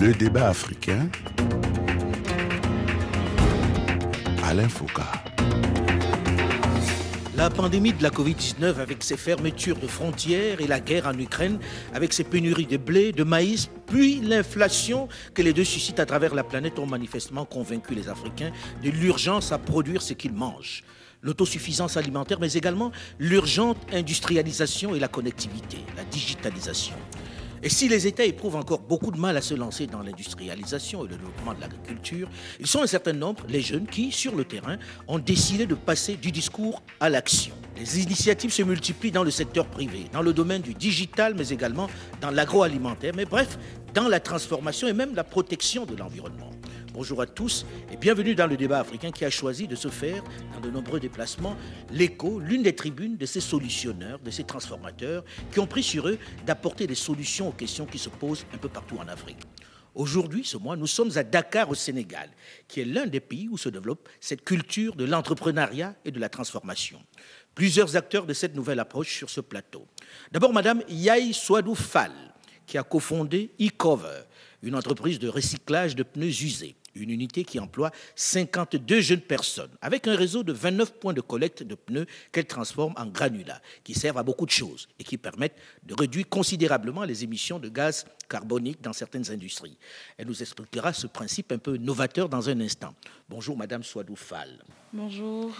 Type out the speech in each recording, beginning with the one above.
Le débat africain. Alain Foucault. La pandémie de la Covid-19 avec ses fermetures de frontières et la guerre en Ukraine avec ses pénuries de blé, de maïs, puis l'inflation que les deux suscitent à travers la planète ont manifestement convaincu les Africains de l'urgence à produire ce qu'ils mangent. L'autosuffisance alimentaire, mais également l'urgente industrialisation et la connectivité, la digitalisation. Et si les États éprouvent encore beaucoup de mal à se lancer dans l'industrialisation et le développement de l'agriculture, ils sont un certain nombre, les jeunes, qui, sur le terrain, ont décidé de passer du discours à l'action. Les initiatives se multiplient dans le secteur privé, dans le domaine du digital, mais également dans l'agroalimentaire, mais bref, dans la transformation et même la protection de l'environnement. Bonjour à tous et bienvenue dans le débat africain qui a choisi de se faire, dans de nombreux déplacements, l'écho, l'une des tribunes de ces solutionneurs, de ces transformateurs, qui ont pris sur eux d'apporter des solutions aux questions qui se posent un peu partout en Afrique. Aujourd'hui, ce mois, nous sommes à Dakar au Sénégal, qui est l'un des pays où se développe cette culture de l'entrepreneuriat et de la transformation. Plusieurs acteurs de cette nouvelle approche sur ce plateau. D'abord, Madame Yaï Swadou Fall, qui a cofondé eCover, une entreprise de recyclage de pneus usés une unité qui emploie 52 jeunes personnes, avec un réseau de 29 points de collecte de pneus qu'elle transforme en granulats, qui servent à beaucoup de choses et qui permettent de réduire considérablement les émissions de gaz carbonique dans certaines industries. Elle nous expliquera ce principe un peu novateur dans un instant. Bonjour Madame Swadou Fall. Bonjour.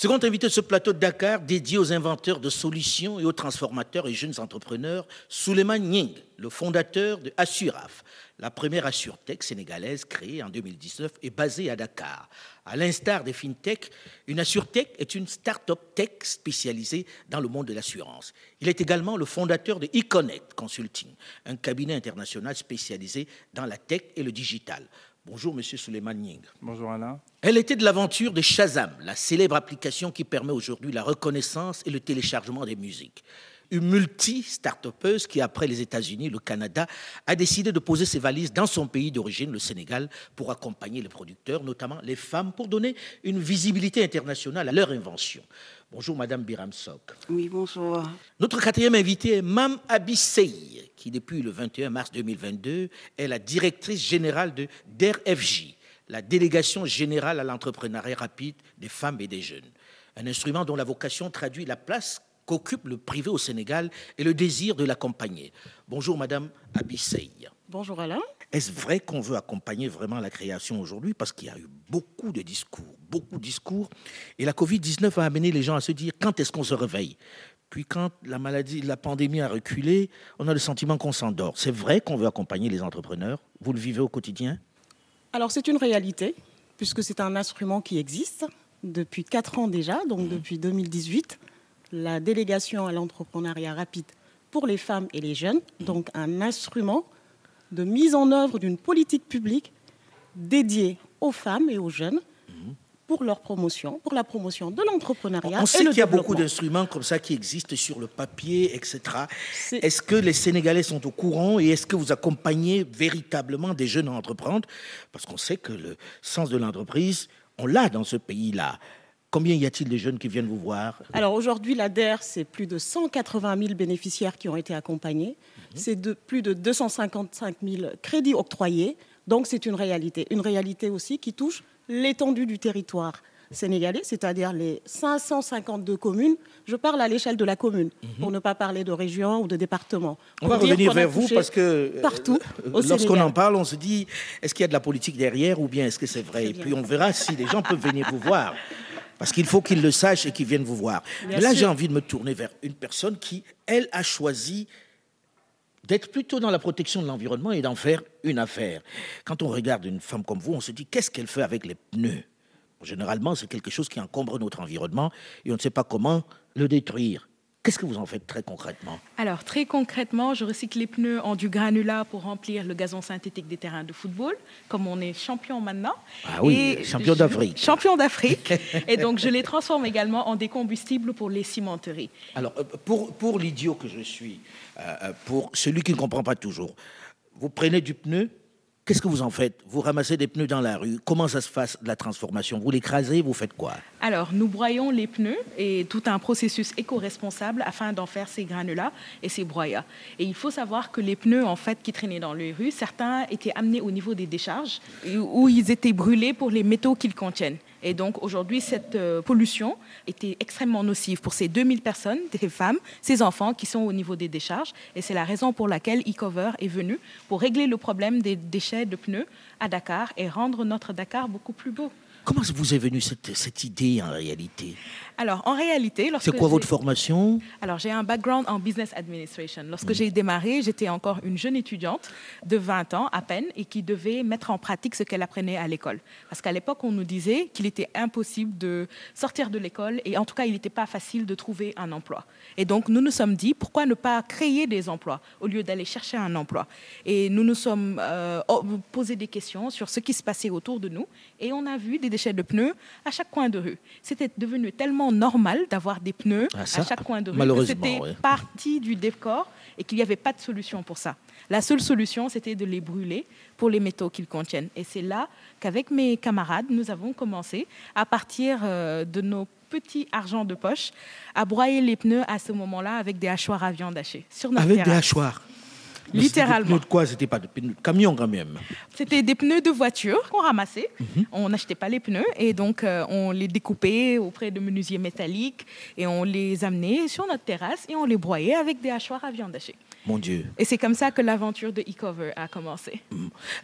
Second invité de ce plateau de Dakar, dédié aux inventeurs de solutions et aux transformateurs et jeunes entrepreneurs, Souleymane Nying, le fondateur de Assuraf, la première AssureTech sénégalaise créée en 2019 est basée à Dakar. À l'instar des FinTech, une AssureTech est une start-up tech spécialisée dans le monde de l'assurance. Il est également le fondateur de eConnect Consulting, un cabinet international spécialisé dans la tech et le digital. Bonjour, Monsieur Suleiman Ning. Bonjour, Alain. Elle était de l'aventure de Shazam, la célèbre application qui permet aujourd'hui la reconnaissance et le téléchargement des musiques une multi-startupeuse qui, après les États-Unis, le Canada, a décidé de poser ses valises dans son pays d'origine, le Sénégal, pour accompagner les producteurs, notamment les femmes, pour donner une visibilité internationale à leur invention. Bonjour Madame Biram Sok. Oui, bonjour. Notre quatrième invitée est Mam Abissei, qui depuis le 21 mars 2022 est la directrice générale de DERFJ, la délégation générale à l'entrepreneuriat rapide des femmes et des jeunes. Un instrument dont la vocation traduit la place qu'occupe le privé au Sénégal et le désir de l'accompagner. Bonjour Madame Abissey. Bonjour Alain. Est-ce vrai qu'on veut accompagner vraiment la création aujourd'hui? Parce qu'il y a eu beaucoup de discours, beaucoup de discours. Et la Covid-19 a amené les gens à se dire quand est-ce qu'on se réveille? Puis quand la maladie, la pandémie a reculé, on a le sentiment qu'on s'endort. C'est vrai qu'on veut accompagner les entrepreneurs? Vous le vivez au quotidien? Alors c'est une réalité, puisque c'est un instrument qui existe depuis 4 ans déjà, donc mmh. depuis 2018 la délégation à l'entrepreneuriat rapide pour les femmes et les jeunes, donc un instrument de mise en œuvre d'une politique publique dédiée aux femmes et aux jeunes pour leur promotion, pour la promotion de l'entrepreneuriat. On sait qu'il y a beaucoup d'instruments comme ça qui existent sur le papier, etc. Est-ce que les Sénégalais sont au courant et est-ce que vous accompagnez véritablement des jeunes à entreprendre? Parce qu'on sait que le sens de l'entreprise, on l'a dans ce pays-là. Combien y a-t-il de jeunes qui viennent vous voir Alors aujourd'hui, l'ADER, c'est plus de 180 000 bénéficiaires qui ont été accompagnés. Mhm. C'est de plus de 255 000 crédits octroyés. Donc c'est une réalité. Une réalité aussi qui touche l'étendue du territoire sénégalais, c'est-à-dire les 552 communes. Je parle à l'échelle de la commune, mhm. pour ne pas parler de région ou de département. On va revenir vers vous parce que euh, partout. Lorsqu'on en parle, on se dit est-ce qu'il y a de la politique derrière ou bien est-ce que c'est vrai? Et puis on verra si les gens peuvent venir vous voir. Parce qu'il faut qu'ils le sachent et qu'ils viennent vous voir. Mais là, j'ai envie de me tourner vers une personne qui, elle, a choisi d'être plutôt dans la protection de l'environnement et d'en faire une affaire. Quand on regarde une femme comme vous, on se dit qu'est-ce qu'elle fait avec les pneus? Généralement, c'est quelque chose qui encombre notre environnement et on ne sait pas comment le détruire. Qu'est-ce que vous en faites très concrètement? Alors, très concrètement, je recycle les pneus en du granulat pour remplir le gazon synthétique des terrains de football, comme on est champion maintenant. Ah oui, champion d'Afrique. Champion d'Afrique. et donc, je les transforme également en des combustibles pour les cimenteries. Alors, euh, pour, pour l'idiot que je suis, euh, euh, pour celui qui ne comprend pas toujours, vous prenez du pneu, Qu'est-ce que vous en faites? Vous ramassez des pneus dans la rue. Comment ça se passe la transformation? Vous l'écrasez Vous faites quoi? Alors, nous broyons les pneus et tout un processus éco-responsable afin d'en faire ces granulats et ces broyats. Et il faut savoir que les pneus, en fait, qui traînaient dans les rues, certains étaient amenés au niveau des décharges où ils étaient brûlés pour les métaux qu'ils contiennent. Et donc aujourd'hui, cette euh, pollution était extrêmement nocive pour ces 2000 personnes, des femmes, ces enfants qui sont au niveau des décharges. Et c'est la raison pour laquelle eCover est venu pour régler le problème des déchets de pneus à Dakar et rendre notre Dakar beaucoup plus beau. Comment vous est venue cette, cette idée en réalité? Alors, en réalité, lorsque C'est quoi votre formation? Alors, j'ai un background en business administration. Lorsque j'ai démarré, j'étais encore une jeune étudiante de 20 ans à peine et qui devait mettre en pratique ce qu'elle apprenait à l'école. Parce qu'à l'époque, on nous disait qu'il était impossible de sortir de l'école et en tout cas, il n'était pas facile de trouver un emploi. Et donc, nous nous sommes dit, pourquoi ne pas créer des emplois au lieu d'aller chercher un emploi? Et nous nous sommes euh, posé des questions sur ce qui se passait autour de nous et on a vu des déchets de pneus à chaque coin de rue. C'était devenu tellement normal d'avoir des pneus Ah, à chaque coin de rue. C'était ouais. partie du décor et qu'il n'y avait pas de solution pour ça. La seule solution, c'était de les brûler pour les métaux qu'ils contiennent. Et c'est là qu'avec mes camarades, nous avons commencé à partir euh, de nos petits argents de poche à broyer les pneus à ce moment-là avec des hachoirs à viande hachée sur notre Avec des hachoirs Des Littéralement. pneus de quoi? C'était pas de pneus de camion quand même. C'était des pneus de voiture qu'on ramassait. Mhm. On n'achetait pas les pneus et donc euh, on les découpait auprès de menuisiers métalliques et on les amenait sur notre terrasse et on les broyait avec des hachoirs à viande hachée. Mon Dieu. Et c'est comme ça que l'aventure de e-cover a commencé.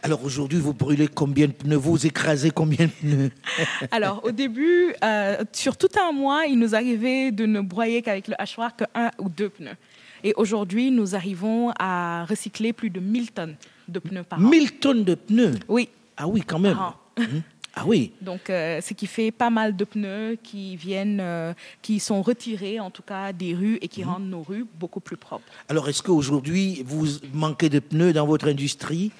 Alors aujourd'hui, vous brûlez combien de pneus? Vous écrasez combien de pneus? Alors au début, euh, sur tout un mois, il nous arrivait de ne broyer qu'avec le hachoir que un ou deux pneus. Et aujourd'hui, nous arrivons à recycler plus de 1000 tonnes de pneus par an. 1000 tonnes de pneus? Oui, Ah oui, quand même. An. Hum. Ah oui. Donc, euh, ce qui fait pas mal de pneus qui viennent, euh, qui sont retirés en tout cas des rues et qui Mhm. rendent nos rues beaucoup plus propres. Alors est-ce qu'aujourd'hui, vous manquez de pneus dans votre industrie?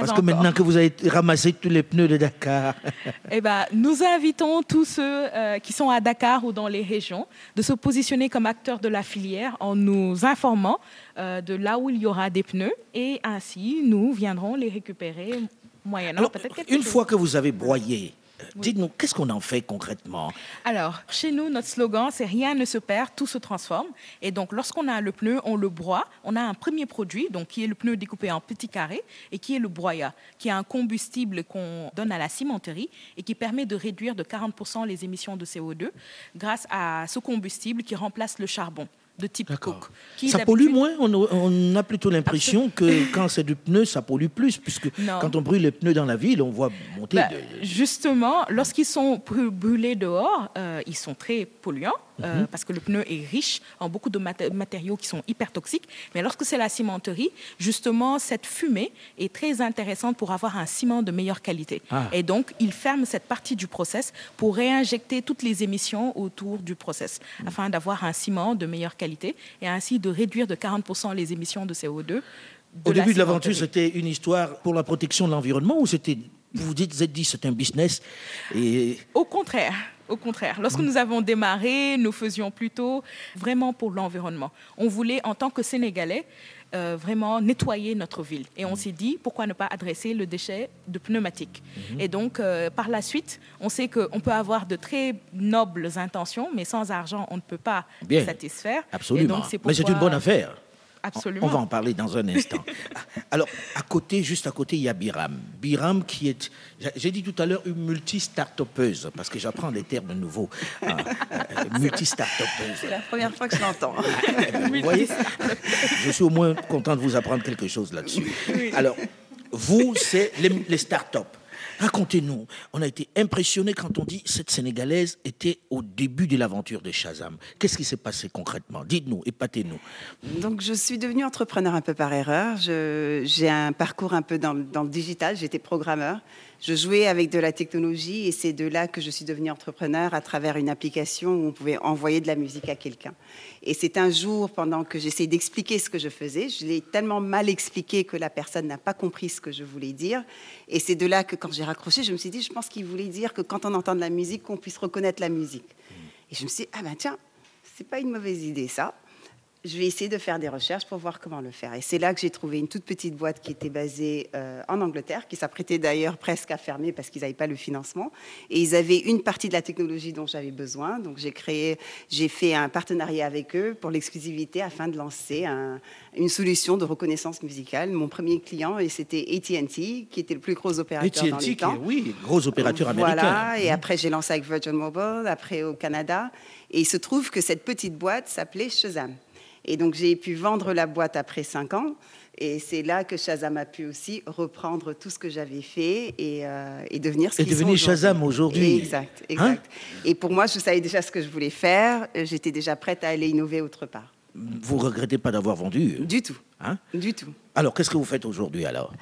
Pas Parce que maintenant que vous avez ramassé tous les pneus de Dakar, Eh ben, nous invitons tous ceux euh, qui sont à Dakar ou dans les régions de se positionner comme acteurs de la filière en nous informant euh, de là où il y aura des pneus et ainsi nous viendrons les récupérer moyennant peut-être une chose. fois que vous avez broyé, dites-nous, qu'est-ce qu'on en fait concrètement? Alors, chez nous, notre slogan, c'est rien ne se perd, tout se transforme. Et donc, lorsqu'on a le pneu, on le broie. On a un premier produit, donc qui est le pneu découpé en petits carrés et qui est le broyat, qui est un combustible qu'on donne à la cimenterie et qui permet de réduire de 40% les émissions de CO2 grâce à ce combustible qui remplace le charbon de type coke. qui Ça pollue moins on, a- on a plutôt l'impression que quand c'est du pneu, ça pollue plus, puisque Non. quand on brûle les pneus dans la ville, on voit monter. Bah, de- justement, lorsqu'ils sont brû- brûlés dehors, euh, ils sont très polluants euh, Mhm. parce que le pneu est riche en beaucoup de mat- matériaux qui sont hyper toxiques. Mais lorsque c'est la cimenterie, justement, cette fumée est très intéressante pour avoir un ciment de meilleure qualité. Ah. Et donc, ils ferment cette partie du process pour réinjecter toutes les émissions autour du process Mhm. afin d'avoir un ciment de meilleure qualité et ainsi de réduire de 40% les émissions de CO2. Au début de l'aventure, c'était une histoire pour la protection de l'environnement ou c'était, vous vous dites, vous êtes dit, c'est un business et Au contraire, au contraire. Lorsque nous avons démarré, nous faisions plutôt vraiment pour l'environnement. On voulait, en tant que Sénégalais, euh, vraiment nettoyer notre ville. Et on s'est dit, pourquoi ne pas adresser le déchet de pneumatique Et donc, euh, par la suite, on sait qu'on peut avoir de très nobles intentions, mais sans argent, on ne peut pas Bien. les satisfaire. Et absolument. donc, c'est Mais c'est une pourquoi- bonne affaire. Absolument. On va en parler dans un instant. Alors, à côté, juste à côté, il y a Biram. Biram qui est, j'ai- dit tout à l'heure, une multi-startupeuse, parce que j'apprends des termes nouveaux. Ah, euh, multi-startupeuse. C'est la première fois que je l'entends. Vous voyez Je suis au moins content de vous apprendre quelque chose là-dessus. Alors, vous, c'est les, les start-up. Racontez-nous. On a été impressionnés quand on dit cette Sénégalaise était au début de l'aventure de Shazam. Qu'est-ce qui s'est passé concrètement? Dites-nous, épatez-nous. Donc, je suis devenue entrepreneur un peu par erreur. J'ai un parcours un peu dans, dans le digital. J'étais programmeur. Je jouais avec de la technologie et c'est de là que je suis devenue entrepreneur à travers une application où on pouvait envoyer de la musique à quelqu'un. Et c'est un jour, pendant que j'essayais d'expliquer ce que je faisais, je l'ai tellement mal expliqué que la personne n'a pas compris ce que je voulais dire. Et c'est de là que, quand j'ai raccroché, je me suis dit, je pense qu'il voulait dire que quand on entend de la musique, qu'on puisse reconnaître la musique. Et je me suis dit, ah ben tiens, c'est pas une mauvaise idée ça. Je vais essayer de faire des recherches pour voir comment le faire. Et c'est là que j'ai trouvé une toute petite boîte qui était basée euh, en Angleterre, qui s'apprêtait d'ailleurs presque à fermer parce qu'ils n'avaient pas le financement. Et ils avaient une partie de la technologie dont j'avais besoin. Donc j'ai créé, j'ai fait un partenariat avec eux pour l'exclusivité afin de lancer une solution de reconnaissance musicale. Mon premier client, et c'était AT&T, qui était le plus gros opérateur dans les temps. Oui, gros opérateur américain. Voilà. Et après j'ai lancé avec Virgin Mobile, après au Canada. Et il se trouve que cette petite boîte s'appelait Shazam. Et donc j'ai pu vendre la boîte après cinq ans. Et c'est là que Shazam a pu aussi reprendre tout ce que j'avais fait et, euh, et devenir ce sont devenu Shazam aujourd'hui. Exact, exact. Hein et pour moi, je savais déjà ce que je voulais faire. J'étais déjà prête à aller innover autre part. Vous regrettez pas d'avoir vendu Du tout. Hein du tout. Alors, qu'est-ce que vous faites aujourd'hui alors?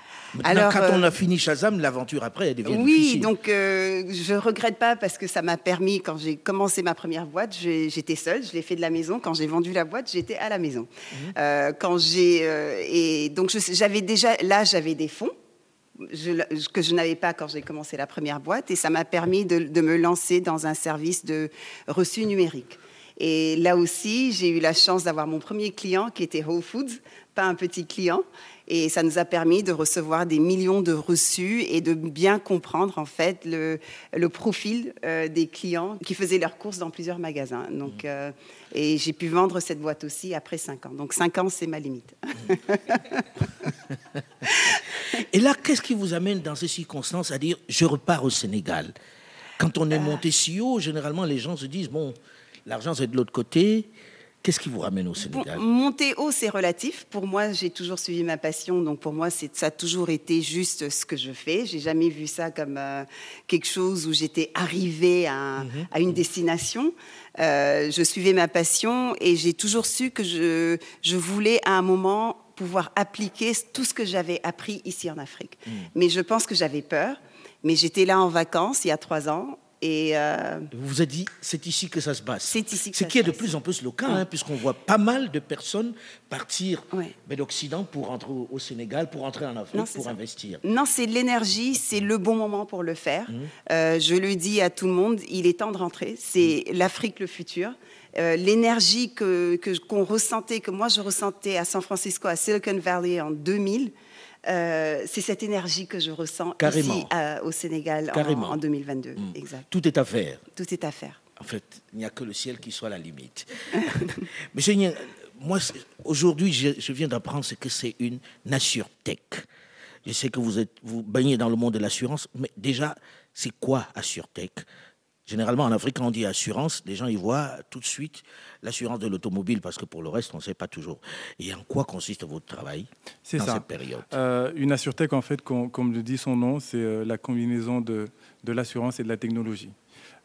Alors, quand on a euh, fini Shazam, l'aventure après, elle devient oui, difficile. Oui, donc euh, je regrette pas parce que ça m'a permis, quand j'ai commencé ma première boîte, j'étais seule, je l'ai fait de la maison. Quand j'ai vendu la boîte, j'étais à la maison. Mhm. Euh, quand j'ai euh, et donc j'avais déjà là, j'avais des fonds. que je n'avais pas quand j'ai commencé la première boîte et ça m'a permis de, de, me lancer dans un service de reçu numérique. Et là aussi, j'ai eu la chance d'avoir mon premier client qui était Whole Foods, pas un petit client. Et ça nous a permis de recevoir des millions de reçus et de bien comprendre en fait le, le profil euh, des clients qui faisaient leurs courses dans plusieurs magasins. Donc, mmh. euh, et j'ai pu vendre cette boîte aussi après cinq ans. Donc cinq ans, c'est ma limite. et là, qu'est-ce qui vous amène dans ces circonstances à dire je repars au Sénégal? Quand on est euh. monté si haut, généralement les gens se disent bon, l'argent c'est de l'autre côté. Qu'est-ce qui vous ramène au Sénégal? Monter haut, c'est relatif. Pour moi, j'ai toujours suivi ma passion, donc pour moi, ça a toujours été juste ce que je fais. J'ai jamais vu ça comme euh, quelque chose où j'étais arrivée à, mhm. une destination. Euh, je suivais ma passion et j'ai toujours su que je, je voulais à un moment pouvoir appliquer tout ce que j'avais appris ici en Afrique. Mhm. Mais je pense que j'avais peur. Mais j'étais là en vacances il y a trois ans et euh, vous vous êtes dit, c'est ici que ça se passe. C'est ici que Ce qui est de plus en plus le cas, hein, puisqu'on voit pas mal de personnes partir de l'Occident pour rentrer au Sénégal, pour rentrer en Afrique, pour investir. Non, c'est l'énergie, c'est le bon moment pour le faire. Mmh. Euh, je le dis à tout le monde, il est temps de rentrer. C'est mmh. l'Afrique le futur. Euh, l'énergie que qu'on ressentait, que moi je ressentais à San Francisco, à Silicon Valley en 2000, euh, c'est cette énergie que je ressens ici au Sénégal en, 2022. Hmm. Exact. Tout est à faire. Tout est à faire. En fait, il n'y a que le ciel qui soit la limite. Mais moi, aujourd'hui, je, viens d'apprendre que c'est une tech. Je sais que vous êtes vous baignez dans le monde de l'assurance, mais déjà, c'est quoi tech Généralement, en Afrique, quand on dit assurance, les gens y voient tout de suite l'assurance de l'automobile, parce que pour le reste, on ne sait pas toujours. Et en quoi consiste votre travail dans ça. cette période? Euh, Une assurtech, en fait, comme, le dit son nom, c'est euh, la combinaison de, de l'assurance et de la technologie.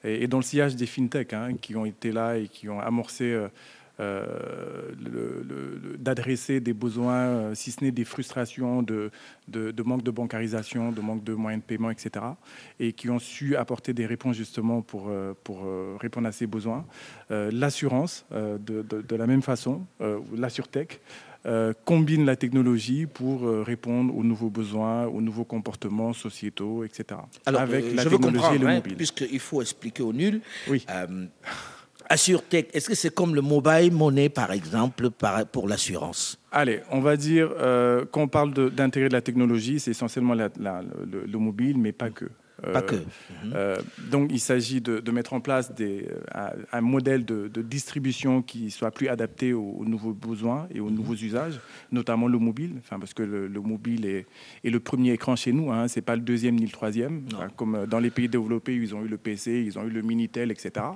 Et, dans le sillage des fintech, hein, qui ont été là et qui ont amorcé... Euh, d'adresser des besoins, euh, si ce n'est des frustrations de, de, manque de bancarisation, de manque de moyens de paiement, etc. Et qui ont su apporter des réponses justement pour, euh, pour répondre à ces besoins. L'assurance, de, de, la même façon, l'assurtech, combine la technologie pour répondre aux nouveaux besoins, aux nouveaux comportements sociétaux, etc. Alors, avec la je technologie et le hein, Puisqu'il faut expliquer au nul. Oui. AssureTech, est-ce que c'est comme le mobile money, par exemple, pour l'assurance? Allez, on va dire, euh, quand on parle d'intégrer de, la technologie, c'est essentiellement le, mobile, mais pas que. Euh, Pas que. Euh, donc, il s'agit de, mettre en place des, euh, un, modèle de, distribution qui soit plus adapté aux, nouveaux besoins et aux mhm. nouveaux usages, notamment le mobile, enfin, parce que le, mobile est, est, le premier écran chez nous, hein, c'est pas le deuxième ni le troisième. comme dans les pays développés, ils ont eu le PC, ils ont eu le Minitel, etc.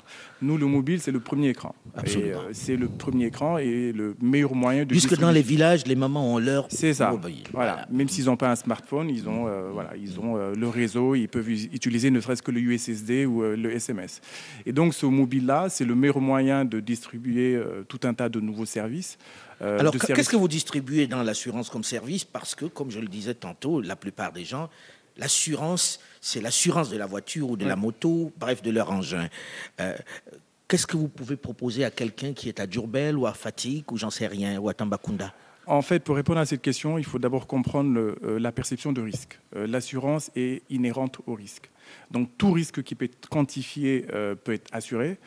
Nous, le mobile, c'est le premier écran. C'est le premier écran et le meilleur moyen de. Puisque dans les villages, les mamans ont leur. C'est ça. Voilà. Même s'ils n'ont pas un smartphone, ils ont, voilà, ils ont le réseau, ils peuvent utiliser ne serait-ce que le USSD ou euh, le SMS. Et donc ce mobile-là, c'est le meilleur moyen de distribuer euh, tout un tas de nouveaux services. Euh, Alors qu'est-ce que vous distribuez dans l'assurance comme service? Parce que, comme je le disais tantôt, la plupart des gens, l'assurance, c'est l'assurance de la voiture ou de la moto, bref, de leur engin. Qu'est-ce que vous pouvez proposer à quelqu'un qui est à Djurbel ou à Fatigue ou j'en sais rien, ou à Tambacounda? En fait, pour répondre à cette question, il faut d'abord comprendre euh, la perception de risque. Euh, l'assurance est inhérente au risque. Donc tout risque qui peut être quantifié euh, peut être assuré.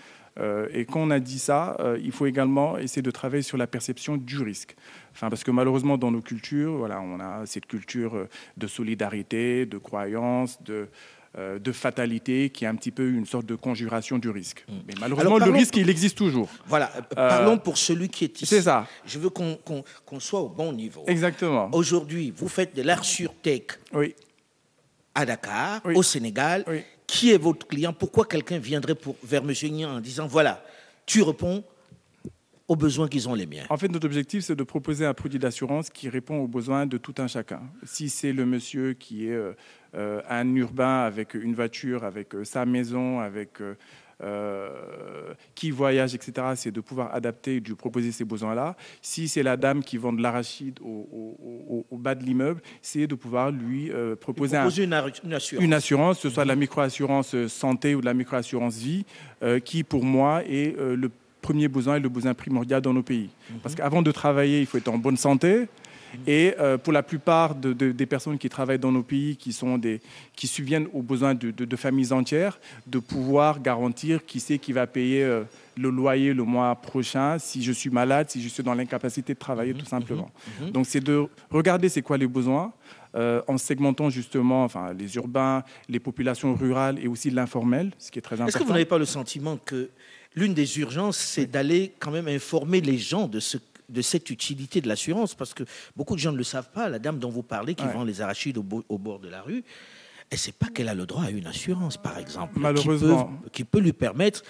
Et quand on a dit ça, il faut également essayer de travailler sur la perception du risque. Enfin, parce que malheureusement, dans nos cultures, voilà, on a cette culture de solidarité, de croyance, de, euh, de fatalité qui est un petit peu une sorte de conjuration du risque. Mais malheureusement, Alors, le risque, il existe toujours. Voilà, euh, parlons pour celui qui est ici. c'est ça. Je veux qu'on soit au bon niveau. Exactement. Aujourd'hui, vous faites de l'art sur tech Oui. à Dakar, Oui. au Sénégal. Oui. Qui est votre client? Pourquoi quelqu'un viendrait pour, vers M. Nian en disant voilà, tu réponds aux besoins qu'ils ont les miens? En fait, notre objectif, c'est de proposer un produit d'assurance qui répond aux besoins de tout un chacun. Si c'est le monsieur qui est euh, un urbain avec une voiture, avec euh, sa maison, avec euh, euh, qui voyage, etc., c'est de pouvoir adapter et de lui proposer ces besoins-là. Si c'est la dame qui vend de l'arachide au, au- au- au bas de l'immeuble, c'est de pouvoir lui euh, proposer un, Proposer une, assurance. une assurance, que ce soit de la microassurance euh, santé ou de la microassurance vie, euh, qui pour moi est euh, le premier besoin et le besoin primordial dans nos pays. Parce qu'avant de travailler, il faut être en bonne santé. Et euh, pour la plupart de- de- des personnes qui travaillent dans nos pays, qui, sont des, qui subviennent aux besoins de, familles entières, de pouvoir garantir qui c'est qui va payer euh, le loyer le mois prochain, si je suis malade, si je suis dans l'incapacité de travailler, tout simplement. Donc c'est de regarder c'est quoi les besoins, euh, en segmentant justement enfin, les urbains, les populations rurales et aussi l'informel, ce qui est très important. Est-ce que vous n'avez pas le sentiment que l'une des urgences, c'est d'aller quand même informer les gens de ce de cette utilité de l'assurance, parce que beaucoup de gens ne le savent pas. La dame dont vous parlez, qui Ouais. vend les arachides au, bo- au bord de la rue, elle ne sait pas qu'elle a le droit à une assurance, par exemple, qui Malheureusement. peut, qui peut lui permettre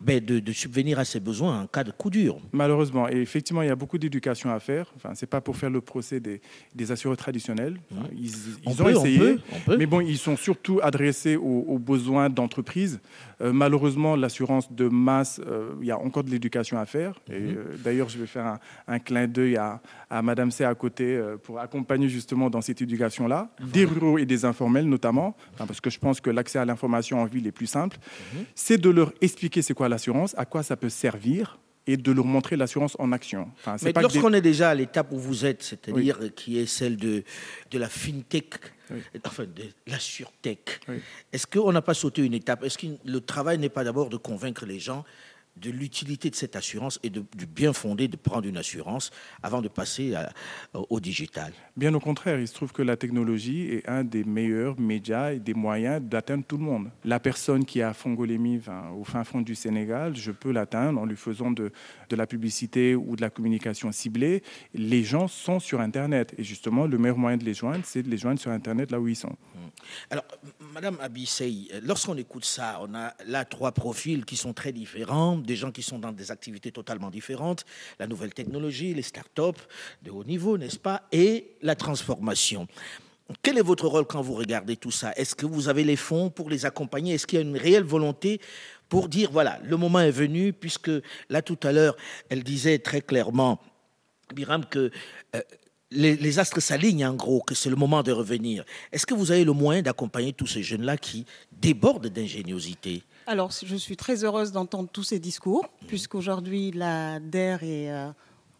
ben, de, de subvenir à ses besoins en cas de coup dur. Malheureusement, et effectivement, il y a beaucoup d'éducation à faire. Enfin, c'est pas pour faire le procès des, des assureurs traditionnels. Enfin, ils, On ils ont peut, on essayé, peut, on peut. mais bon, ils sont surtout adressés aux, aux besoins d'entreprise. Euh, malheureusement, l'assurance de masse, euh, il y a encore de l'éducation à faire. Mhm. euh, d'ailleurs, je vais faire un, un clin d'œil à, à Madame C à côté euh, pour accompagner justement dans cette éducation-là, des ruraux et des informels notamment, parce que je pense que l'accès à l'information en ville est plus simple. Mhm. C'est de leur expliquer c'est quoi l'assurance, à quoi ça peut servir et de leur montrer l'assurance en action. Enfin, Mais des- lorsqu'on est déjà à l'étape où vous êtes, c'est-à-dire qui est celle de, de la fintech, Oui. enfin de la surtech, Oui. est-ce qu'on n'a pas sauté une étape? Est-ce que le travail n'est pas d'abord de convaincre les gens de l'utilité de cette assurance et de, du bien fondé de prendre une assurance avant de passer à- au digital Bien au contraire, il se trouve que la technologie est un des meilleurs médias et des moyens d'atteindre tout le monde. La personne qui est à Fongolémie, enfin, au fin fond du Sénégal, je peux l'atteindre en lui faisant de, de la publicité ou de la communication ciblée. Les gens sont sur Internet et justement, le meilleur moyen de les joindre, c'est de les joindre sur Internet là où ils sont. Alors, m- Madame Abissey, euh, lorsqu'on écoute ça, on a là trois profils qui sont très différents, des gens qui sont dans des activités totalement différentes, la nouvelle technologie, les start-up de haut niveau, n'est-ce pas, et la transformation. Quel est votre rôle quand vous regardez tout ça? Est-ce que vous avez les fonds pour les accompagner? Est-ce qu'il y a une réelle volonté pour dire, voilà, le moment est venu, puisque là tout à l'heure, elle disait très clairement, Biram, que euh, les, les astres s'alignent en gros, que c'est le moment de revenir. Est-ce que vous avez le moyen d'accompagner tous ces jeunes-là qui débordent d'ingéniosité? Alors, je suis très heureuse d'entendre tous ces discours, puisqu'aujourd'hui, la DER est, euh,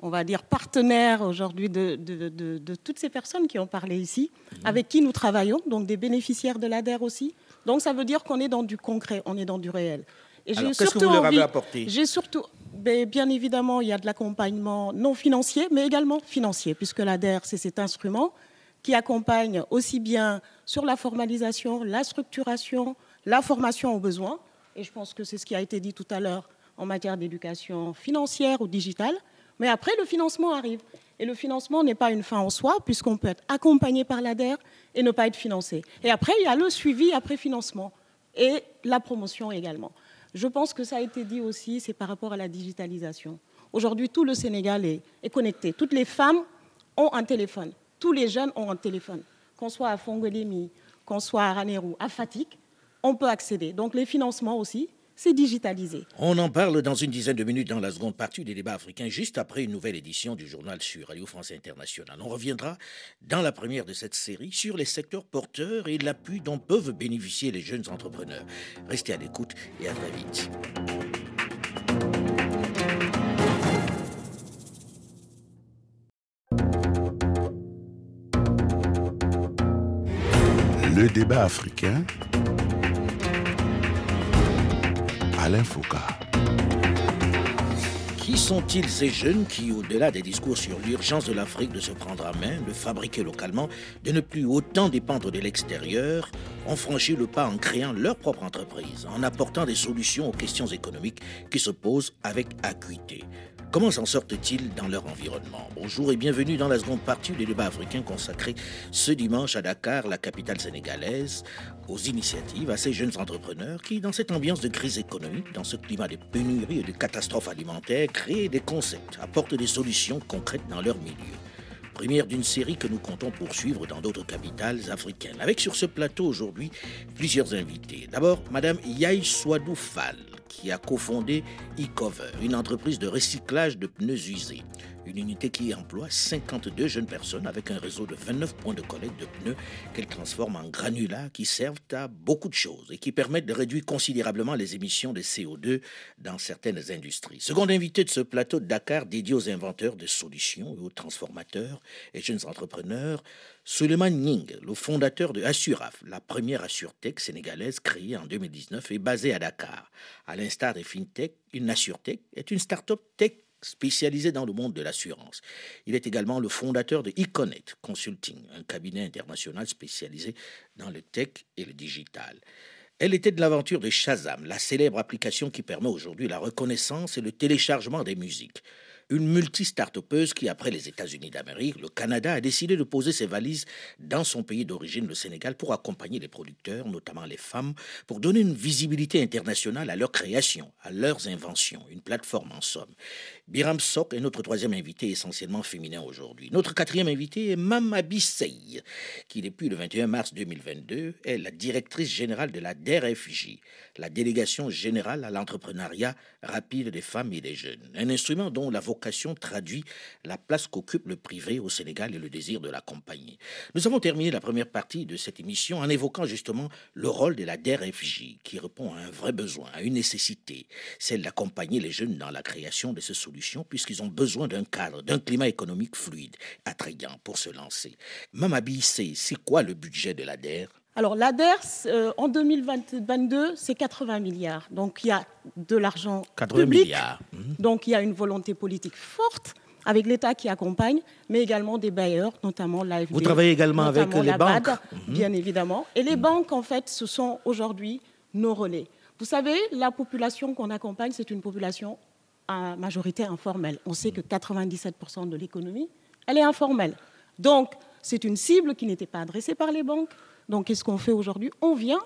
on va dire, partenaire aujourd'hui de, de- de- de toutes ces personnes qui ont parlé ici, avec qui nous travaillons, donc des bénéficiaires de la DER aussi. Donc, ça veut dire qu'on est dans du concret, on est dans du réel. Et j'ai Alors, qu'est-ce que vous leur avez apporté? J'ai surtout, ben, bien évidemment, il y a de l'accompagnement non financier, mais également financier, puisque la DER, c'est cet instrument qui accompagne aussi bien sur la formalisation, la structuration, la formation aux besoins. Et je pense que c'est ce qui a été dit tout à l'heure en matière d'éducation financière ou digitale. Mais après, le financement arrive. Et le financement n'est pas une fin en soi, puisqu'on peut être accompagné par l'ADER et ne pas être financé. Et après, il y a le suivi après financement et la promotion également. Je pense que ça a été dit aussi, c'est par rapport à la digitalisation. Aujourd'hui, tout le Sénégal est, connecté. Toutes les femmes ont un téléphone. Tous les jeunes ont un téléphone. Qu'on soit à Fongolémi, qu'on soit à Ranérou, à Fatik, on peut accéder. Donc les financements aussi, c'est digitalisé. On en parle dans une dizaine de minutes dans la seconde partie des débats africains, juste après une nouvelle édition du journal sur Radio France Internationale. On reviendra dans la première de cette série sur les secteurs porteurs et l'appui dont peuvent bénéficier les jeunes entrepreneurs. Restez à l'écoute et à très vite. Le débat africain. Qui sont-ils ces jeunes qui, au-delà des discours sur l'urgence de l'Afrique de se prendre à main, de fabriquer localement, de ne plus autant dépendre de l'extérieur, ont franchi le pas en créant leur propre entreprise, en apportant des solutions aux questions économiques qui se posent avec acuité? Comment s'en sortent-ils dans leur environnement? Bonjour et bienvenue dans la seconde partie du débat africain consacré ce dimanche à Dakar, la capitale sénégalaise, aux initiatives, à ces jeunes entrepreneurs qui, dans cette ambiance de crise économique, dans ce climat de pénurie et de catastrophes alimentaires, créent des concepts, apportent des solutions concrètes dans leur milieu première d'une série que nous comptons poursuivre dans d'autres capitales africaines. Avec sur ce plateau aujourd'hui plusieurs invités. D'abord, Madame Yaï Swadou qui a cofondé eCover, une entreprise de recyclage de pneus usés. Une unité qui emploie 52 jeunes personnes avec un réseau de 29 points de collecte de pneus qu'elle transforme en granulats qui servent à beaucoup de choses et qui permettent de réduire considérablement les émissions de CO2 dans certaines industries. Second invité de ce plateau de Dakar dédié aux inventeurs de solutions et aux transformateurs et jeunes entrepreneurs, Suleiman Ning, le fondateur de Assuraf, la première assurtech sénégalaise créée en 2019 et basée à Dakar. À l'instar des FinTech, une assurtech est une start-up tech spécialisée dans le monde de l'assurance. Il est également le fondateur de Econet Consulting, un cabinet international spécialisé dans le tech et le digital. Elle était de l'aventure de Shazam, la célèbre application qui permet aujourd'hui la reconnaissance et le téléchargement des musiques une multi qui, après les États-Unis d'Amérique, le Canada, a décidé de poser ses valises dans son pays d'origine, le Sénégal, pour accompagner les producteurs, notamment les femmes, pour donner une visibilité internationale à leur création, à leurs inventions, une plateforme en somme. Biram Sok est notre troisième invité essentiellement féminin aujourd'hui. Notre quatrième invité est Mama Bissey, qui depuis le 21 mars 2022 est la directrice générale de la DRFJ, la délégation générale à l'entrepreneuriat rapide des femmes et des jeunes. Un instrument dont la traduit la place qu'occupe le privé au Sénégal et le désir de l'accompagner. Nous avons terminé la première partie de cette émission en évoquant justement le rôle de la DRFJ, qui répond à un vrai besoin, à une nécessité, celle d'accompagner les jeunes dans la création de ces solutions puisqu'ils ont besoin d'un cadre, d'un climat économique fluide, attrayant pour se lancer. Mamabi, c'est quoi le budget de l'ADER alors l'ADER, euh, en 2022, c'est 80 milliards. Donc il y a de l'argent public. Milliards. Mhm. Donc il y a une volonté politique forte avec l'État qui accompagne, mais également des bailleurs, notamment l'AFD. Vous travaillez également avec les banques mhm. Bien évidemment. Et les mhm. banques, en fait, ce sont aujourd'hui nos relais. Vous savez, la population qu'on accompagne, c'est une population à majorité informelle. On sait que 97% de l'économie, elle est informelle. Donc, c'est une cible qui n'était pas adressée par les banques. Donc, qu'est-ce qu'on fait aujourd'hui? On vient,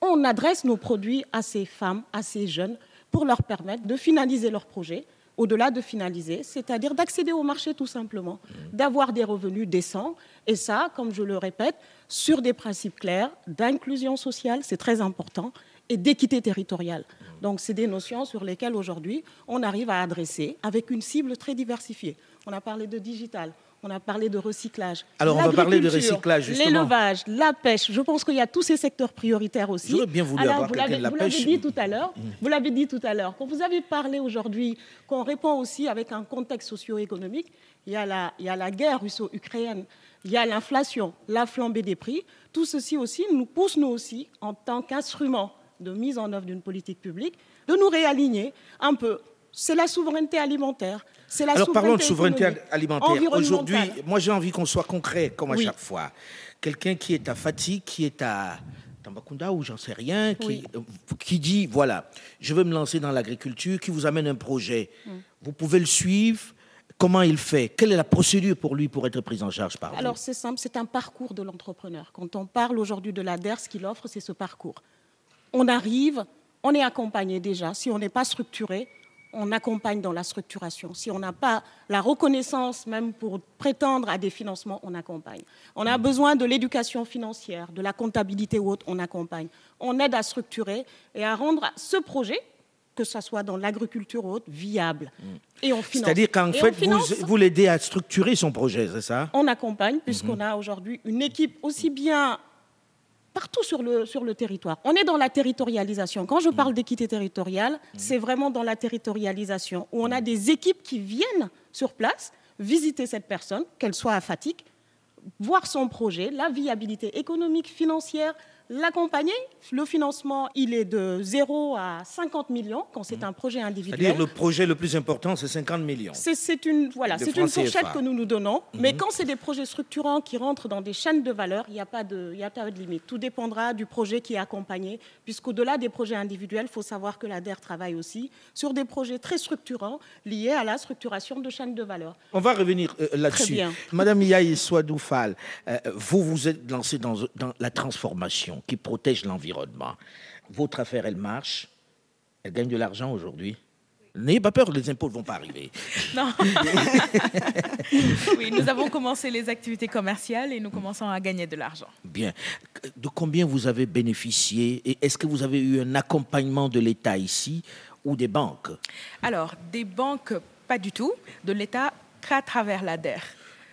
on adresse nos produits à ces femmes, à ces jeunes, pour leur permettre de finaliser leur projet, au-delà de finaliser, c'est-à-dire d'accéder au marché tout simplement, d'avoir des revenus décents. Et ça, comme je le répète, sur des principes clairs d'inclusion sociale, c'est très important, et d'équité territoriale. Donc, c'est des notions sur lesquelles aujourd'hui on arrive à adresser avec une cible très diversifiée. On a parlé de digital, on a parlé de recyclage. Alors, on va parler de recyclage, justement. L'élevage, la pêche. Je pense qu'il y a tous ces secteurs prioritaires aussi. J'aurais bien voulu avoir vous l'avez, la pêche. dit tout à l'heure. Vous l'avez dit tout à l'heure. Quand vous avez parlé aujourd'hui, qu'on répond aussi avec un contexte socio-économique, il y a la, il y a la guerre russo-ukrainienne, il y a l'inflation, la flambée des prix. Tout ceci aussi nous pousse, nous aussi, en tant qu'instrument de mise en œuvre d'une politique publique, de nous réaligner un peu. C'est la souveraineté alimentaire. La Alors parlons de souveraineté alimentaire. Aujourd'hui, moi j'ai envie qu'on soit concret, comme à chaque fois. Quelqu'un qui est à Fatih, qui est à Tambacounda ou j'en sais rien, qui, euh, qui, dit voilà, je veux me lancer dans l'agriculture, qui vous amène un projet. Mm. Vous pouvez le suivre. Comment il fait? Quelle est la procédure pour lui pour être pris en charge par Alors c'est simple, c'est un parcours de l'entrepreneur. Quand on parle aujourd'hui de l'ADER, ce qu'il offre, c'est ce parcours on arrive, on est accompagné déjà. Si on n'est pas structuré, on accompagne dans la structuration. Si on n'a pas la reconnaissance, même pour prétendre à des financements, on accompagne. On a besoin de l'éducation financière, de la comptabilité ou autre, on accompagne. On aide à structurer et à rendre ce projet, que ce soit dans l'agriculture ou autre, viable. Mm. Et on finance. C'est-à-dire qu'en fait, vous, vous l'aidez à structurer son projet, c'est ça? On accompagne, puisqu'on mm-hmm. a aujourd'hui une équipe aussi bien partout sur le, territoire. On est dans la territorialisation. Quand je parle d'équité territoriale, c'est vraiment dans la territorialisation, où on a des équipes qui viennent sur place visiter cette personne, qu'elle soit à fatigue, voir son projet, la viabilité économique, financière, l'accompagner. Le financement, il est de 0 à 50 millions quand c'est un projet individuel. C'est-à-dire le projet le plus important, c'est 50 millions. C'est une, voilà, c'est une fourchette CFA. que nous nous donnons. Mais quand c'est des projets structurants qui rentrent dans des chaînes de valeur, il n'y a, pas de- y a pas de limite. Tout dépendra du projet qui est accompagné, puisqu'au-delà des projets individuels, il faut savoir que l'ADER travaille aussi sur des projets très structurants liés à la structuration de chaînes de valeur. On va revenir euh, là-dessus. Madame Yaï Swadoufal, euh, vous vous êtes lancée dans, dans la transformation qui protège l'environnement. Votre affaire, elle marche. Elle gagne de l'argent aujourd'hui. N'ayez pas peur, les impôts ne vont pas arriver. Non. oui, nous avons commencé les activités commerciales et nous commençons à gagner de l'argent. Bien. De combien vous avez bénéficié et est-ce que vous avez eu un accompagnement de l'État ici ou des banques? Alors, des banques, pas du tout, de l'État qu'à travers l'ADER.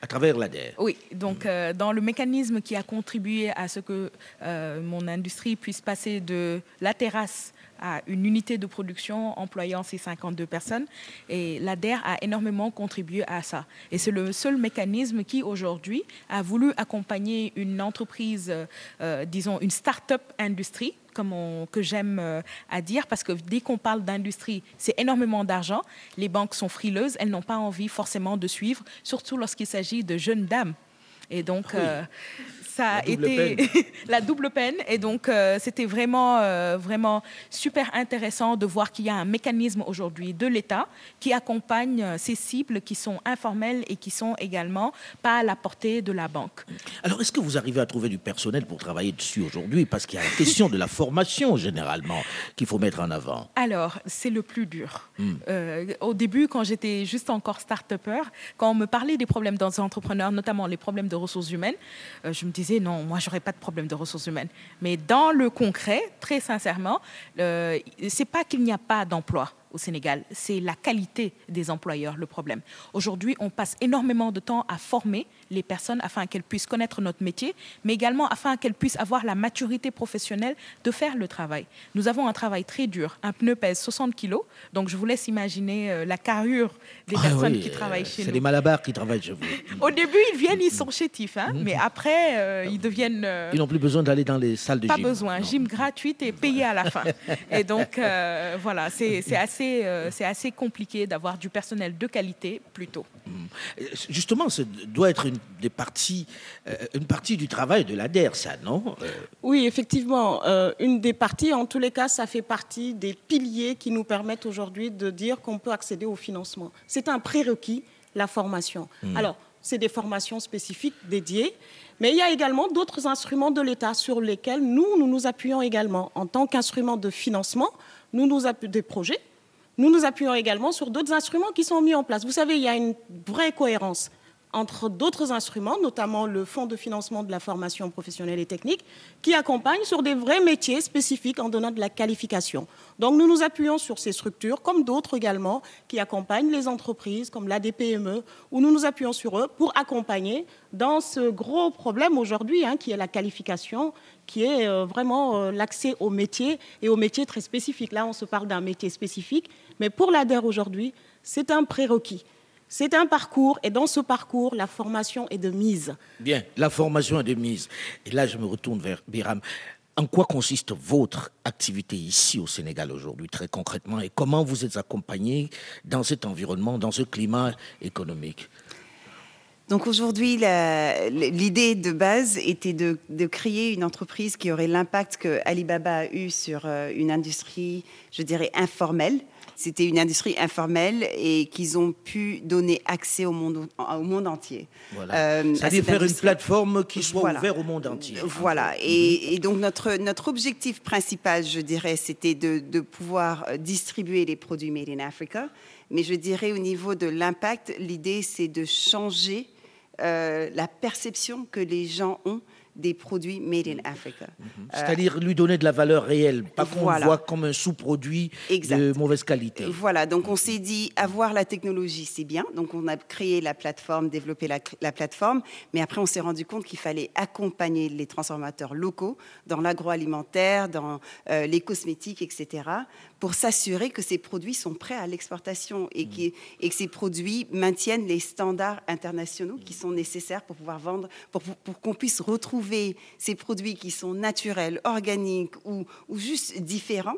À travers l'ADER Oui, donc euh, dans le mécanisme qui a contribué à ce que euh, mon industrie puisse passer de la terrasse à une unité de production employant ces 52 personnes. Et l'ADER a énormément contribué à ça. Et c'est le seul mécanisme qui, aujourd'hui, a voulu accompagner une entreprise, euh, euh, disons, une start-up industrie, comme on- que j'aime euh, à dire, parce que dès qu'on parle d'industrie, c'est énormément d'argent. Les banques sont frileuses, elles n'ont pas envie forcément de suivre, surtout lorsqu'il s'agit de jeunes dames. Et donc, euh, ça a été la double peine. Et donc, euh, c'était vraiment, euh, vraiment super intéressant de voir qu'il y a un mécanisme aujourd'hui de l'État qui accompagne euh, ces cibles qui sont informelles et qui sont également pas à la portée de la banque. Alors, est-ce que vous arrivez à trouver du personnel pour travailler dessus aujourd'hui? Parce qu'il y a la question de la formation, généralement, qu'il faut mettre en avant. Alors, c'est le plus dur. Euh, au début, quand j'étais juste encore start-upper, quand on me parlait des problèmes dans les entrepreneurs, notamment les problèmes de ressources humaines, je me disais non, moi, j'aurais pas de problème de ressources humaines. Mais dans le concret, très sincèrement, euh, c'est pas qu'il n'y a pas d'emploi au Sénégal, c'est la qualité des employeurs le problème. Aujourd'hui, on passe énormément de temps à former les personnes afin qu'elles puissent connaître notre métier, mais également afin qu'elles puissent avoir la maturité professionnelle de faire le travail. Nous avons un travail très dur. Un pneu pèse 60 kilos, donc je vous laisse imaginer euh, la carrure des Ah personnes oui, qui euh, travaillent chez C'est nous. les malabars qui travaillent chez vous. Au début, ils viennent, ils sont chétifs, hein, mais après, euh, ils deviennent... euh, Ils n'ont plus besoin d'aller dans les salles de pas gym. besoin, Non. gym gratuite et payé à la fin. Et donc, voilà, c'est c'est assez, c'est assez compliqué d'avoir du personnel de qualité plus tôt. Euh, Justement, ce doit être une des parties, euh, une partie du travail de l'ADER, ça, non Euh, Oui, effectivement, euh, une des parties, en tous les cas, ça fait partie des piliers qui nous permettent aujourd'hui de dire qu'on peut accéder au financement. C'est un prérequis, la formation. Alors, c'est des formations spécifiques dédiées, mais il y a également d'autres instruments de l'État sur lesquels nous, nous nous appuyons également. En tant qu'instrument de financement, nous nous appuyons des projets, nous nous appuyons également sur d'autres instruments qui sont mis en place. Vous savez, il y a une vraie cohérence entre d'autres instruments, notamment le Fonds de financement de la formation professionnelle et technique, qui accompagne sur des vrais métiers spécifiques en donnant de la qualification. Donc nous nous appuyons sur ces structures, comme d'autres également, qui accompagnent les entreprises, comme l'ADPME, où nous nous appuyons sur eux pour accompagner dans ce gros problème aujourd'hui, hein, qui est la qualification, qui est euh, vraiment euh, l'accès au métier et aux métiers très spécifiques. Là, on se parle d'un métier spécifique, mais pour l'ADER aujourd'hui, c'est un prérequis. C'est un parcours et dans ce parcours, la formation est de mise. Bien, la formation est de mise. Et là, je me retourne vers Biram. En quoi consiste votre activité ici au Sénégal aujourd'hui, très concrètement, et comment vous êtes accompagné dans cet environnement, dans ce climat économique? Donc aujourd'hui, l'idée de base était de, de créer une entreprise qui aurait l'impact que Alibaba a eu sur euh, une industrie, je dirais, informelle. C'était une industrie informelle et qu'ils ont pu donner accès au monde, au monde entier. Voilà. Euh, C'est-à-dire cette faire une plateforme qui soit Voilà. ouverte au monde entier. Voilà. Et, et donc notre, notre objectif principal, je dirais, c'était de, de pouvoir euh, distribuer les produits Made in Africa. Mais je dirais au niveau de l'impact, l'idée, c'est de changer euh, la perception que les gens ont des produits Made in Africa. C'est-à-dire lui donner de la valeur réelle, pas qu'on Voilà. voit comme un sous-produit de mauvaise qualité. Voilà, donc on s'est dit avoir la technologie, c'est bien. Donc on a créé la plateforme, développé la, la plateforme, mais après on s'est rendu compte qu'il fallait accompagner les transformateurs locaux dans l'agroalimentaire, dans euh, les cosmétiques, etc., pour s'assurer que ces produits sont prêts à l'exportation et, qui- et que ces produits maintiennent les standards internationaux qui sont nécessaires pour pouvoir vendre, pour qu'on puisse retrouver ces produits qui sont naturels, organiques ou juste différents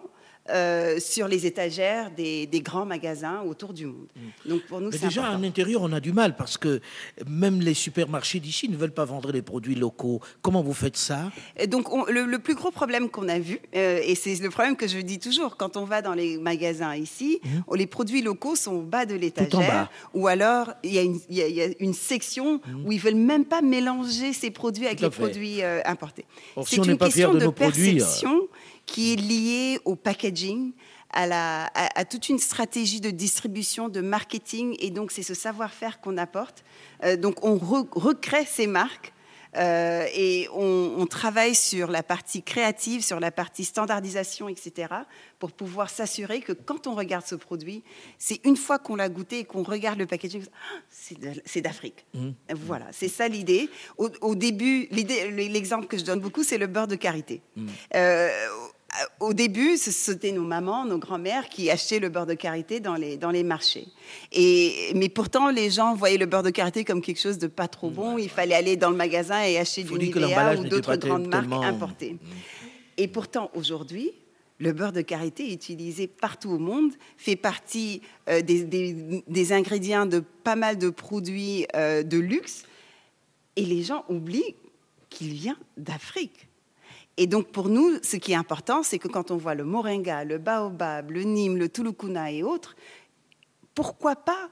euh, sur les étagères des, grands magasins autour du monde. Mm. Donc pour nous, déjà à l'intérieur, on a du mal parce que même les supermarchés d'ici ne veulent pas vendre les produits locaux. Comment vous faites ça? Donc le, plus gros problème qu'on a vu, euh, et c'est le problème que je dis toujours quand on va dans les magasins ici, mm. les produits locaux sont au bas de l'étagère, ou alors il y, a une section mm. où ils veulent même pas mélanger ces produits avec les produits euh, importés. C'est une question de, perception qui est lié au packaging, à, toute une stratégie de distribution, de marketing, et donc c'est ce savoir-faire qu'on apporte. Euh, donc on recrée ces marques. Euh, et on, travaille sur la partie créative, sur la partie standardisation, etc., pour pouvoir s'assurer que quand on regarde ce produit, c'est une fois qu'on l'a goûté et qu'on regarde le packaging, ah, c'est d'Afrique. Mmh. Voilà, c'est ça l'idée. Au, début, l'exemple que je donne beaucoup, c'est le beurre de karité. Mmh. Euh, au début, c'était nos mamans, nos grands-mères qui achetaient le beurre de karité dans les, dans les marchés. Et, mais pourtant, les gens voyaient le beurre de karité comme quelque chose de pas trop bon. Il fallait aller dans le magasin et acheter du Nivea ou d'autres grandes marques importées. Et pourtant, aujourd'hui, le beurre de karité est utilisé partout au monde, fait partie euh, des, des, ingrédients de pas mal de produits euh, de luxe. Et les gens oublient qu'il vient d'Afrique. Et donc pour nous, ce qui est important, c'est que quand on voit le moringa, le baobab, le nîmes, le tulukuna et autres, pourquoi pas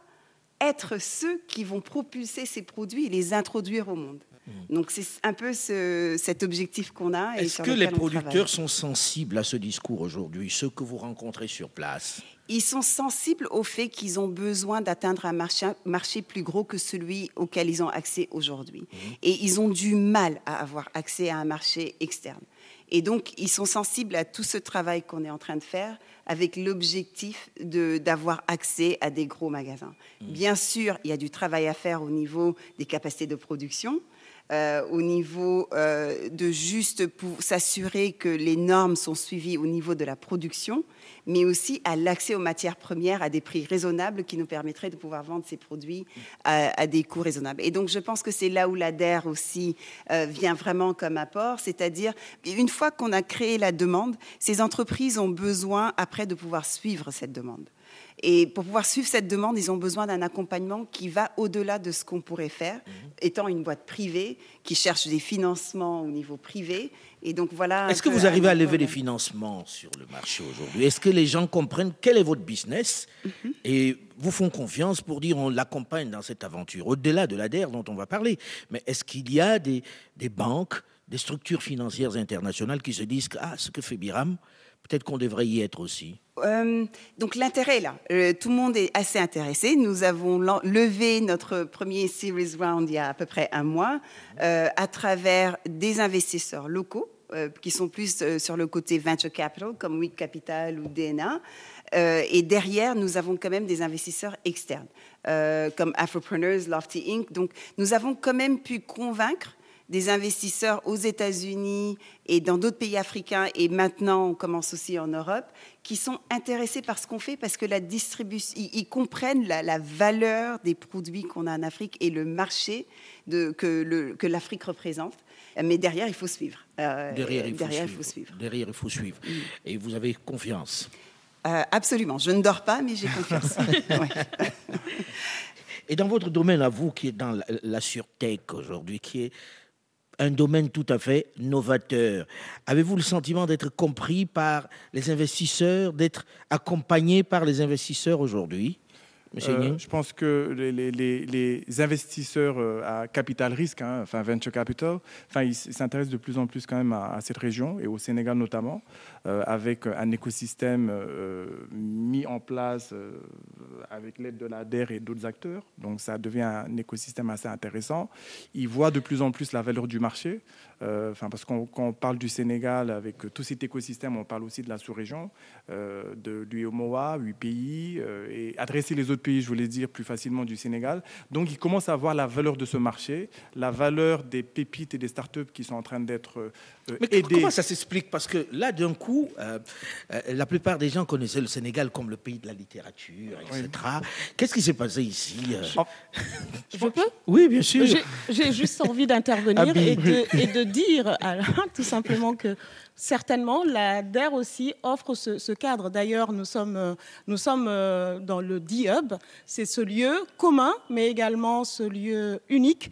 être ceux qui vont propulser ces produits et les introduire au monde mmh. donc c'est un peu cet objectif qu'on a. Est-ce que les producteurs sont sensibles à ce discours aujourd'hui, ceux que vous rencontrez sur place? Ils sont sensibles au fait qu'ils ont besoin d'atteindre un marché, marché, plus gros que celui auquel ils ont accès aujourd'hui. Mmh. Et ils ont du mal à avoir accès à un marché externe. Et donc, ils sont sensibles à tout ce travail qu'on est en train de faire avec l'objectif d'avoir accès à des gros magasins. Mmh. Bien sûr, il y a du travail à faire au niveau des capacités de production, euh, au niveau euh, de juste pour s'assurer que les normes sont suivies au niveau de la production, mais aussi à l'accès aux matières premières à des prix raisonnables qui nous permettraient de pouvoir vendre ces produits à, des coûts raisonnables. Et donc, je pense que c'est là où l'ADER aussi euh, vient vraiment comme apport, c'est-à-dire, une fois qu'on a créé la demande, ces entreprises ont besoin après de pouvoir suivre cette demande. Et pour pouvoir suivre cette demande, ils ont besoin d'un accompagnement qui va au-delà de ce qu'on pourrait faire, mhm. étant une boîte privée qui cherche des financements au niveau privé. Et donc voilà. Est-ce que vous arrivez à lever des financements sur le marché aujourd'hui? Est-ce que les gens comprennent quel est votre business? Mhm. et vous font confiance pour dire on l'accompagne dans cette aventure, au-delà de l'ADER dont on va parler Mais est-ce qu'il y a des, des banques, des structures financières internationales qui se disent que ah, ce que fait Biram, peut-être qu'on devrait y être aussi euh, donc l'intérêt là. Euh, tout le monde est assez intéressé. Nous avons levé notre premier Series Round il y a à peu près un mois euh, à travers des investisseurs locaux qui sont plus sur le côté venture capital comme WIC Capital ou DNA. et derrière, nous avons quand même des investisseurs externes comme Afropreneurs, Lofty Inc. Donc nous avons quand même pu convaincre des investisseurs aux États-Unis et dans d'autres pays africains, et maintenant on commence aussi en Europe, qui sont intéressés par ce qu'on fait parce que la distribution, ils, comprennent la, valeur des produits qu'on a en Afrique et le marché de, que l'Afrique représente. Mais derrière, il faut suivre. Euh, derrière, il, faut, suivre. Derrière, il faut suivre. Mm. Et vous avez confiance euh, Absolument. Je ne dors pas, mais j'ai confiance. Et dans votre domaine, à vous, qui est dans la, la surtech aujourd'hui, qui est un domaine tout à fait novateur. Avez-vous le sentiment d'être compris par les investisseurs, d'être accompagné par les investisseurs aujourd'hui euh, je pense que les, investisseurs euh, à capital risque, hein, enfin venture capital, enfin, ils s'intéressent de plus en plus quand même à, cette région et au Sénégal notamment, avec un écosystème mis en place avec l'aide de l'ADER et d'autres acteurs. Donc ça devient un écosystème assez intéressant. Ils voient de plus en plus la valeur du marché. Enfin, parce qu'on quand on parle du Sénégal avec tout cet écosystème, on parle aussi de la sous-région, de l'UEMOA, 8 pays, et adresser les autres pays, je voulais dire plus facilement du Sénégal. Donc ils commencent à voir la valeur de ce marché, la valeur des pépites et des startups qui sont en train d'être euh, Mais aidées. comment ça s'explique? Parce que là, d'un coup, euh, euh, la plupart des gens connaissaient le Sénégal comme le pays de la littérature, etc. Qu'est-ce qui s'est passé ici euh Je peux? Oui, bien sûr. J'ai- J'ai juste envie d'intervenir Ah, et, de, et de dire alors, tout simplement que certainement la DER aussi offre ce, ce cadre. D'ailleurs, nous sommes, nous sommes dans le D-Hub. C'est ce lieu commun, mais également ce lieu unique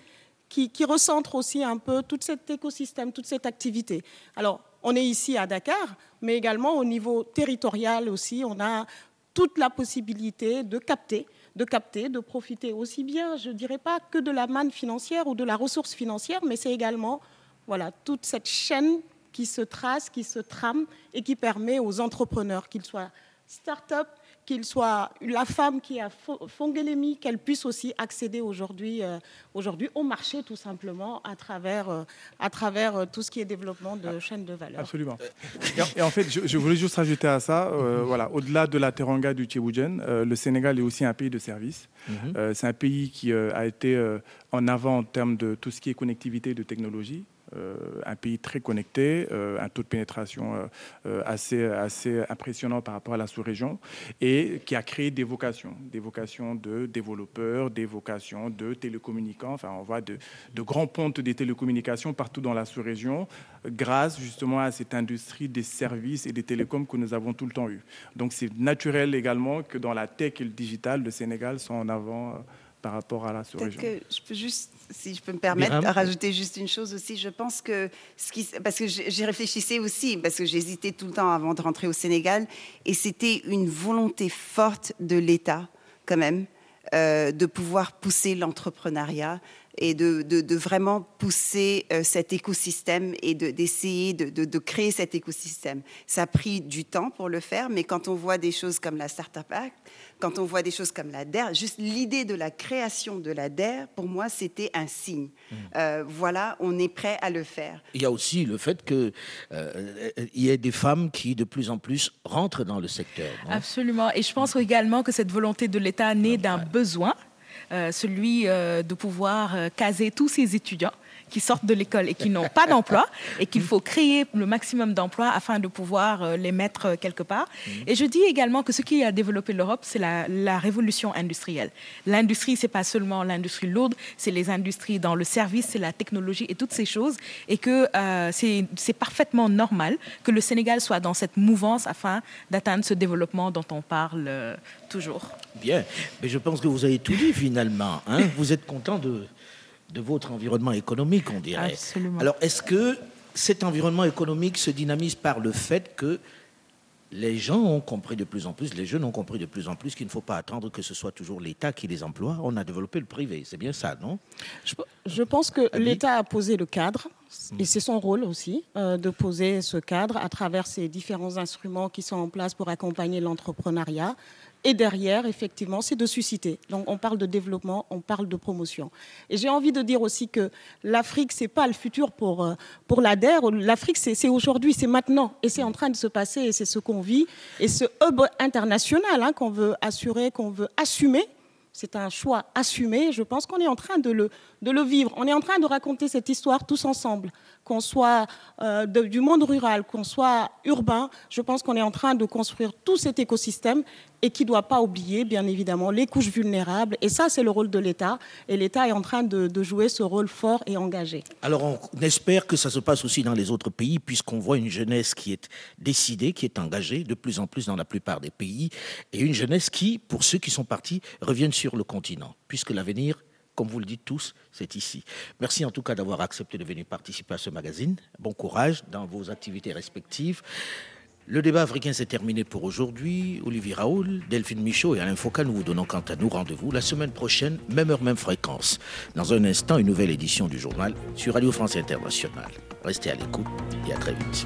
qui, qui recentre aussi un peu tout cet écosystème, toute cette activité. Alors, on est ici à Dakar, mais également au niveau territorial aussi, on a toute la possibilité de capter, de capter, de profiter aussi bien, je ne dirais pas que de la manne financière ou de la ressource financière, mais c'est également voilà, toute cette chaîne qui se trace, qui se trame et qui permet aux entrepreneurs, qu'ils soient start-up, qu'ils soient la femme qui a fo- Fonguelémi, qu'elle puisse aussi accéder aujourd'hui euh, aujourd'hui au marché tout simplement à travers, euh, à travers euh, tout ce qui est développement de chaînes de valeur. Absolument. Et, en- et fait, je, je voulais juste rajouter à ça, euh, voilà, au-delà de la teranga du Tchéboudjen, euh, le Sénégal est aussi un pays de services. Euh, c'est un pays qui euh, a été euh, en avant en termes de tout ce qui est connectivité de technologie. Euh, un pays très connecté, euh, un taux de pénétration euh, assez, assez impressionnant par rapport à la sous-région, et qui a créé des vocations, des vocations de développeurs, des vocations de télécommunicants. Enfin, on voit de, de grands pontes des télécommunications partout dans la sous-région, grâce justement à cette industrie des services et des télécoms que nous avons tout le temps eu. Donc c'est naturel également que dans la tech et le digital, le Sénégal soit en avant par rapport à la sous-région. je peux juste, si je peux me permettre, Myriam rajouter juste une chose aussi. Je pense que ce qui, parce que j'ai réfléchissais aussi, parce que j'hésitais tout le temps avant de rentrer au Sénégal, et c'était une volonté forte de l'État, quand même, euh, de pouvoir pousser l'entrepreneuriat et de, de- de vraiment pousser euh, cet écosystème et de- d'essayer de, de- de créer cet écosystème. Ça a pris du temps pour le faire, mais quand on voit des choses comme la Startup Act, quand on voit des choses comme la DER, juste l'idée de la création de la DER, pour moi, c'était un signe. Euh, voilà, on est prêt à le faire. Il y a aussi le fait qu'il y ait des femmes qui de plus en plus rentrent dans le secteur. Absolument. Et je pense également que cette volonté de l'État naît d'un besoin, euh, celui euh, de pouvoir euh, caser tous ces étudiants qui sortent de l'école et qui n'ont pas d'emploi et qu'il faut créer le maximum d'emplois afin de pouvoir euh, les mettre euh, quelque part. Et je dis également que ce qui a développé l'Europe, c'est la, la révolution industrielle. L'industrie, c'est pas seulement l'industrie lourde, c'est les industries dans le service, c'est la technologie et toutes ces choses. Et que euh, c'est c'est parfaitement normal que le Sénégal soit dans cette mouvance afin d'atteindre ce développement dont on parle euh, toujours. Bien, mais je pense que vous avez tout dit finalement. hein. vous êtes content de, de votre environnement économique, on dirait. Absolument. Alors, est-ce que cet environnement économique se dynamise par le fait que les gens ont compris de plus en plus, les jeunes ont compris de plus en plus qu'il ne faut pas attendre que ce soit toujours l'État qui les emploie? On a développé le privé, c'est bien ça, non? Je, je pense que l'État a posé le cadre, et c'est son rôle aussi, euh, de poser ce cadre à travers ces différents instruments qui sont en place pour accompagner l'entrepreneuriat. Et derrière, effectivement, c'est de susciter. Donc, on parle de développement, on parle de promotion. Et j'ai envie de dire aussi que l'Afrique, c'est pas le futur pour, euh, pour l'ADER. L'Afrique, c'est aujourd'hui, c'est maintenant. Et c'est en train de se passer, et c'est ce qu'on vit. Et ce hub international hein, qu'on veut assurer, qu'on veut assumer, c'est un choix assumé. Je pense qu'on est en train de le, de le vivre. On est en train de raconter cette histoire tous ensemble. Qu'on soit euh, du monde rural, qu'on soit urbain, je pense qu'on est en train de construire tout cet écosystème et qui ne doit pas oublier, bien évidemment, les couches vulnérables. Et ça, c'est le rôle de l'État. Et l'État est en train de, de jouer ce rôle fort et engagé. Alors, on espère que ça se passe aussi dans les autres pays, puisqu'on voit une jeunesse qui est décidée, qui est engagée de plus en plus dans la plupart des pays, et une jeunesse qui, pour ceux qui sont partis, reviennent sur le continent, puisque l'avenir, comme vous le dites tous, c'est ici. Merci en tout cas d'avoir accepté de venir participer à ce magazine. Bon courage dans vos activités respectives. Le débat africain s'est terminé pour aujourd'hui. Olivier Raoul, Delphine Michaud et Alain Foucault, nous vous donnons quant à nous rendez-vous la semaine prochaine, même heure, même fréquence. Dans un instant, une nouvelle édition du journal sur Radio France Internationale. Restez à l'écoute et à très vite.